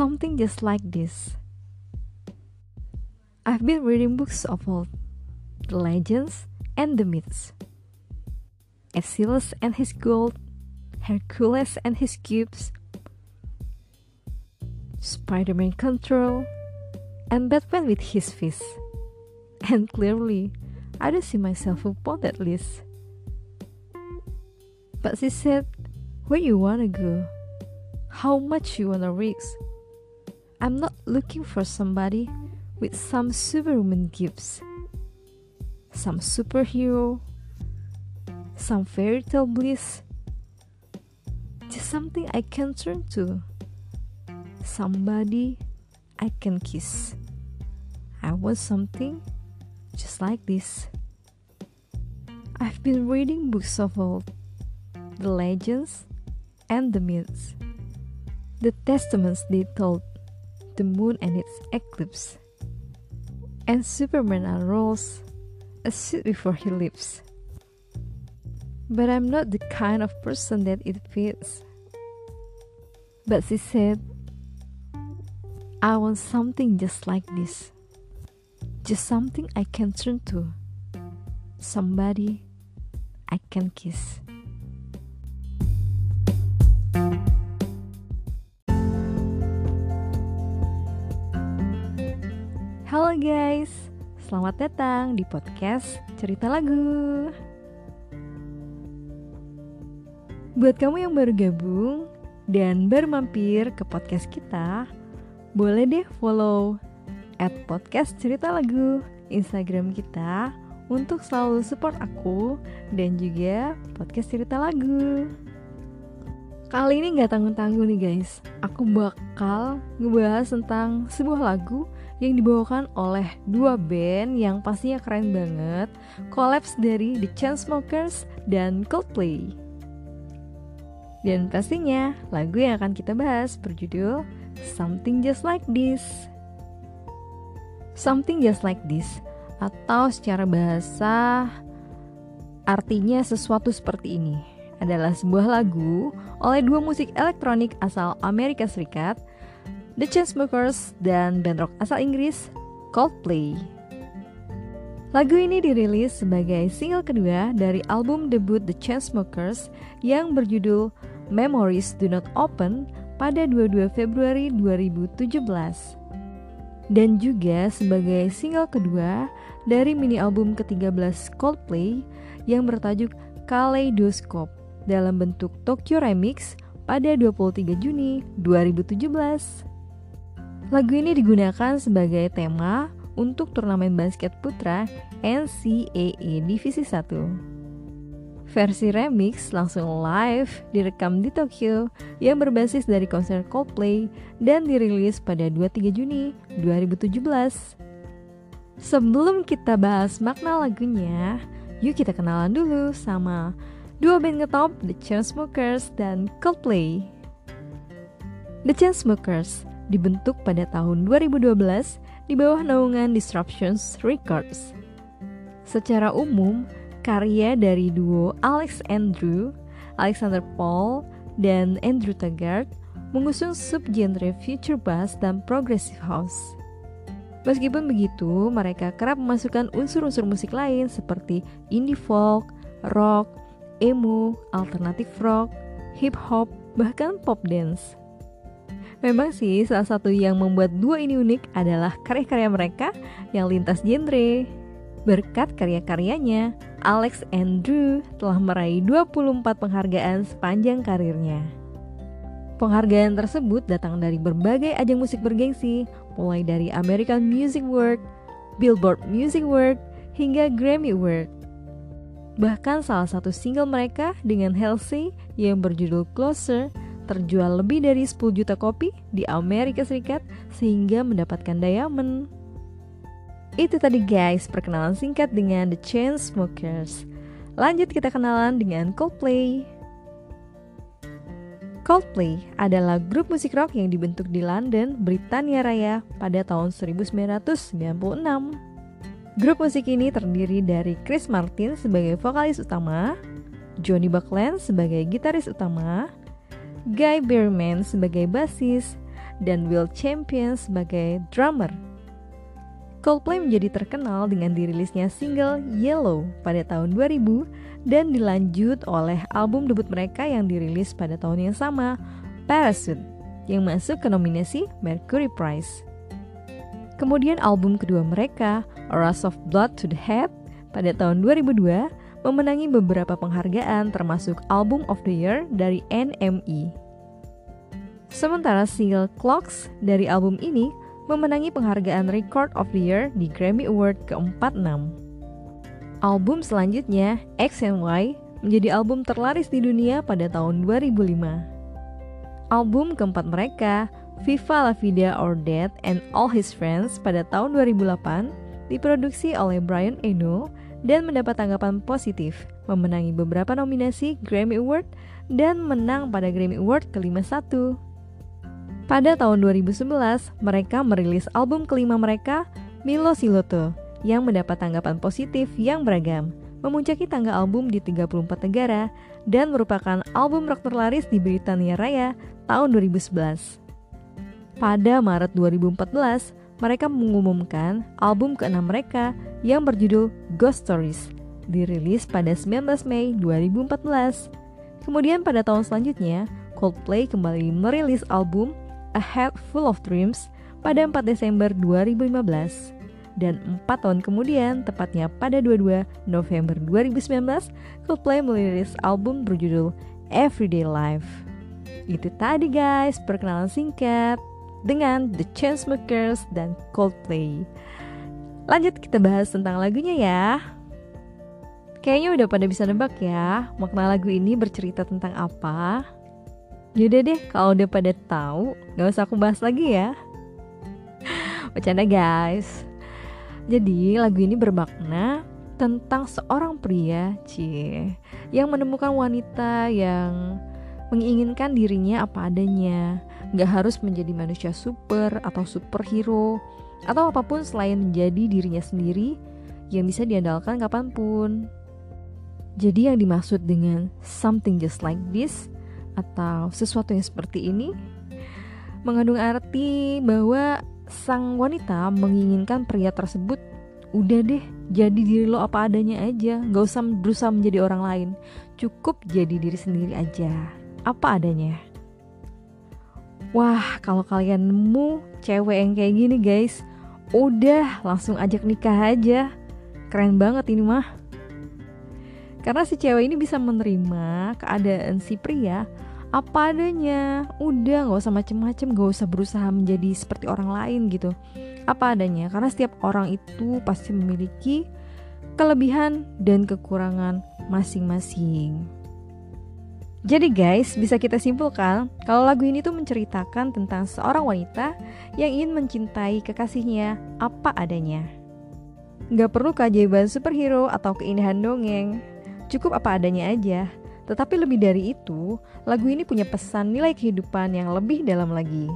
something just like this. I've been reading books of all the legends and the myths. Achilles and his gold, Hercules and his cubes, Spider-Man control, and Batman with his fist. And clearly, I don't see myself upon that list. But she said, Where you wanna go? How much you wanna risk? I'm not looking for somebody with some superwoman gifts, some superhero, some fairy tale bliss. Just something I can turn to, somebody I can kiss. I want something just like this. I've been reading books of old, the legends and the myths, the testaments they told, the moon and its eclipse, and Superman unrolls a suit before he leaves. But I'm not the kind of person that it fits. But she said, I want something just like this. Just something I can turn to. Somebody I can kiss. Guys, selamat datang di podcast Cerita Lagu. Buat kamu yang baru gabung dan baru mampir ke podcast kita, boleh deh follow at podcast cerita lagu Instagram kita untuk selalu support aku dan juga podcast cerita lagu. Kali ini gak tanggung-tanggung nih guys, aku bakal ngebahas tentang sebuah lagu yang dibawakan oleh dua band yang pastinya keren banget. Collapse dari The Chainsmokers dan Coldplay. Dan pastinya lagu yang akan kita bahas berjudul Something Just Like This. Something Just Like This atau secara bahasa artinya sesuatu seperti ini. Adalah sebuah lagu oleh dua musik elektronik asal Amerika Serikat The Chainsmokers, dan band rock asal Inggris Coldplay. Lagu ini dirilis sebagai single kedua dari album debut The Chainsmokers yang berjudul Memories Do Not Open pada 22 Februari 2017 dan juga sebagai single kedua dari mini album ke-13 Coldplay yang bertajuk Kaleidoscope dalam bentuk Tokyo Remix pada 23 Juni 2017. Lagu ini digunakan sebagai tema untuk turnamen basket putra NCAA Divisi 1. Versi remix langsung live direkam di Tokyo yang berbasis dari konser Coldplay dan dirilis pada 23 Juni 2017. Sebelum kita bahas makna lagunya, yuk kita kenalan dulu sama dua band ngetop The Chainsmokers dan Coldplay. The Chainsmokers dibentuk pada tahun 2012 di bawah naungan Disruptions Records. Secara umum, karya dari duo Alex Andrew, Alexander Paul, dan Andrew Taggart mengusung subgenre future bass dan progressive house. Meskipun begitu, mereka kerap memasukkan unsur-unsur musik lain seperti indie folk, rock, emo, alternative rock, hip hop, bahkan pop dance. Memang sih salah satu yang membuat dua ini unik adalah karya-karya mereka yang lintas genre. Berkat karya-karyanya, Alex Andrew telah meraih 24 penghargaan sepanjang karirnya. Penghargaan tersebut datang dari berbagai ajang musik bergengsi, mulai dari American Music Award, Billboard Music Award, hingga Grammy Award. Bahkan salah satu single mereka dengan Halsey yang berjudul Closer terjual lebih dari 10 juta kopi di Amerika Serikat sehingga mendapatkan diamond. Itu tadi guys perkenalan singkat dengan The Chainsmokers. Lanjut kita kenalan dengan Coldplay. Coldplay adalah grup musik rock yang dibentuk di London, Britania Raya pada tahun 1996. Grup musik ini terdiri dari Chris Martin sebagai vokalis utama, Johnny Buckland sebagai gitaris utama, Guy Berman sebagai basis, dan Will Champion sebagai drummer. Coldplay menjadi terkenal dengan dirilisnya single Yellow pada tahun 2000 dan dilanjut oleh album debut mereka yang dirilis pada tahun yang sama, Parachute, yang masuk ke nominasi Mercury Prize. Kemudian album kedua mereka, A Rush of Blood to the Head, pada tahun 2002 memenangi beberapa penghargaan termasuk Album of the Year dari NME. Sementara single Clocks dari album ini memenangi penghargaan Record of the Year di Grammy Award ke-46. Album selanjutnya, X and Y, menjadi album terlaris di dunia pada tahun 2005. Album keempat mereka, Viva La Vida or Dead and All His Friends pada tahun 2008 diproduksi oleh Brian Eno dan mendapat tanggapan positif, memenangi beberapa nominasi Grammy Award dan menang pada Grammy Award ke-51. Pada tahun 2011, mereka merilis album kelima mereka, Milo Siloto, yang mendapat tanggapan positif yang beragam, memuncaki tangga album di 34 negara, dan merupakan album rock terlaris di Britania Raya tahun 2011. Pada Maret 2014, mereka mengumumkan album keenam mereka yang berjudul Ghost Stories, dirilis pada 19 Mei 2014. Kemudian pada tahun selanjutnya, Coldplay kembali merilis album A Head Full of Dreams pada 4 Desember 2015 dan 4 tahun kemudian, tepatnya pada 22 November 2019, Coldplay merilis album berjudul Everyday Life. Itu tadi guys, perkenalan singkat dengan The Chainsmokers dan Coldplay. Lanjut kita bahas tentang lagunya ya. Kayaknya udah pada bisa nebak ya, makna lagu ini bercerita tentang apa. Yaudah deh, kalau udah pada tahu, gak usah aku bahas lagi ya. Bercanda guys. Jadi lagu ini bermakna tentang seorang pria, cie, yang menemukan wanita yang menginginkan dirinya apa adanya, Gak harus menjadi manusia super atau superhero atau apa pun selain menjadi dirinya sendiri yang bisa diandalkan kapan pun. Jadi yang dimaksud dengan something just like this atau sesuatu yang seperti ini mengandung arti bahwa sang wanita menginginkan pria tersebut udah deh jadi diri lo apa adanya aja. Gak usah berusaha menjadi orang lain. Cukup jadi diri sendiri aja apa adanya Wah, kalau kalian nemu cewek yang kayak gini guys, udah langsung ajak nikah aja. Keren banget ini mah. Karena si cewek ini bisa menerima keadaan si pria apa adanya. Udah gak usah macem-macem, gak usah berusaha menjadi seperti orang lain gitu. Apa adanya, karena setiap orang itu pasti memiliki kelebihan dan kekurangan masing-masing. Jadi guys, bisa kita simpulkan kalau lagu ini tuh menceritakan tentang seorang wanita yang ingin mencintai kekasihnya apa adanya. Gak perlu keajaiban superhero atau keindahan dongeng, cukup apa adanya aja. Tetapi lebih dari itu, lagu ini punya pesan nilai kehidupan yang lebih dalam lagi.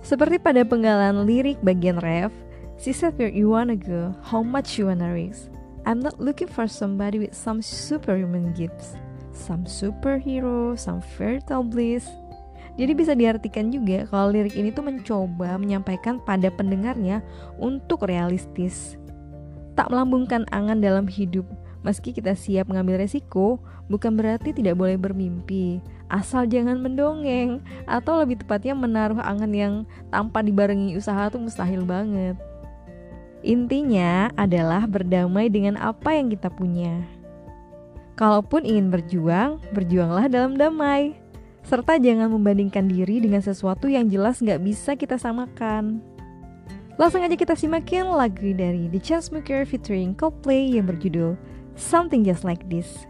Seperti pada penggalan lirik bagian ref, She said where you wanna go, how much you wanna risk. I'm not looking for somebody with some superhuman gifts some superhero, some fairy tale bliss. Jadi bisa diartikan juga kalau lirik ini tuh mencoba menyampaikan pada pendengarnya untuk realistis. Tak melambungkan angan dalam hidup, meski kita siap mengambil resiko, bukan berarti tidak boleh bermimpi. Asal jangan mendongeng, atau lebih tepatnya menaruh angan yang tanpa dibarengi usaha tuh mustahil banget. Intinya adalah berdamai dengan apa yang kita punya. Kalaupun ingin berjuang, berjuanglah dalam damai. Serta jangan membandingkan diri dengan sesuatu yang jelas nggak bisa kita samakan. Langsung aja kita simakin lagu dari The Chainsmokers featuring Coldplay yang berjudul Something Just Like This.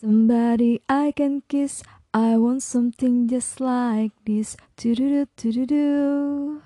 Somebody I can kiss, I want something just like this. Do do do do do.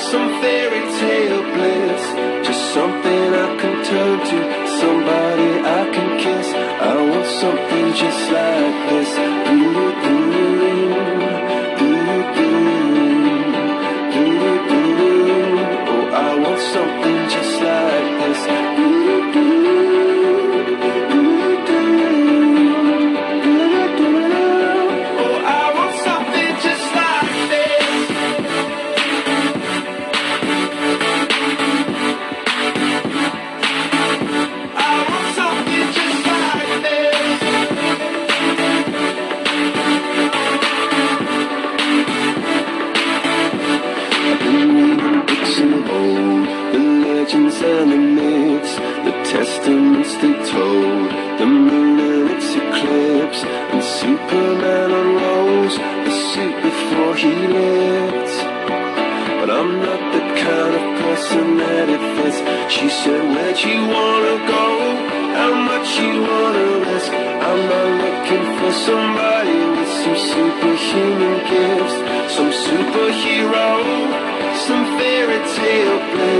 some fairy tale bliss. Just something I can turn to, somebody I can kiss. I want something just like lived. But I'm not the kind of person that it fits. She said, Where'd you wanna go? How much you wanna risk? I'm not looking for somebody with some superhuman gifts, some superhero, some fairy tale bliss.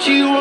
Where'd you wanna go?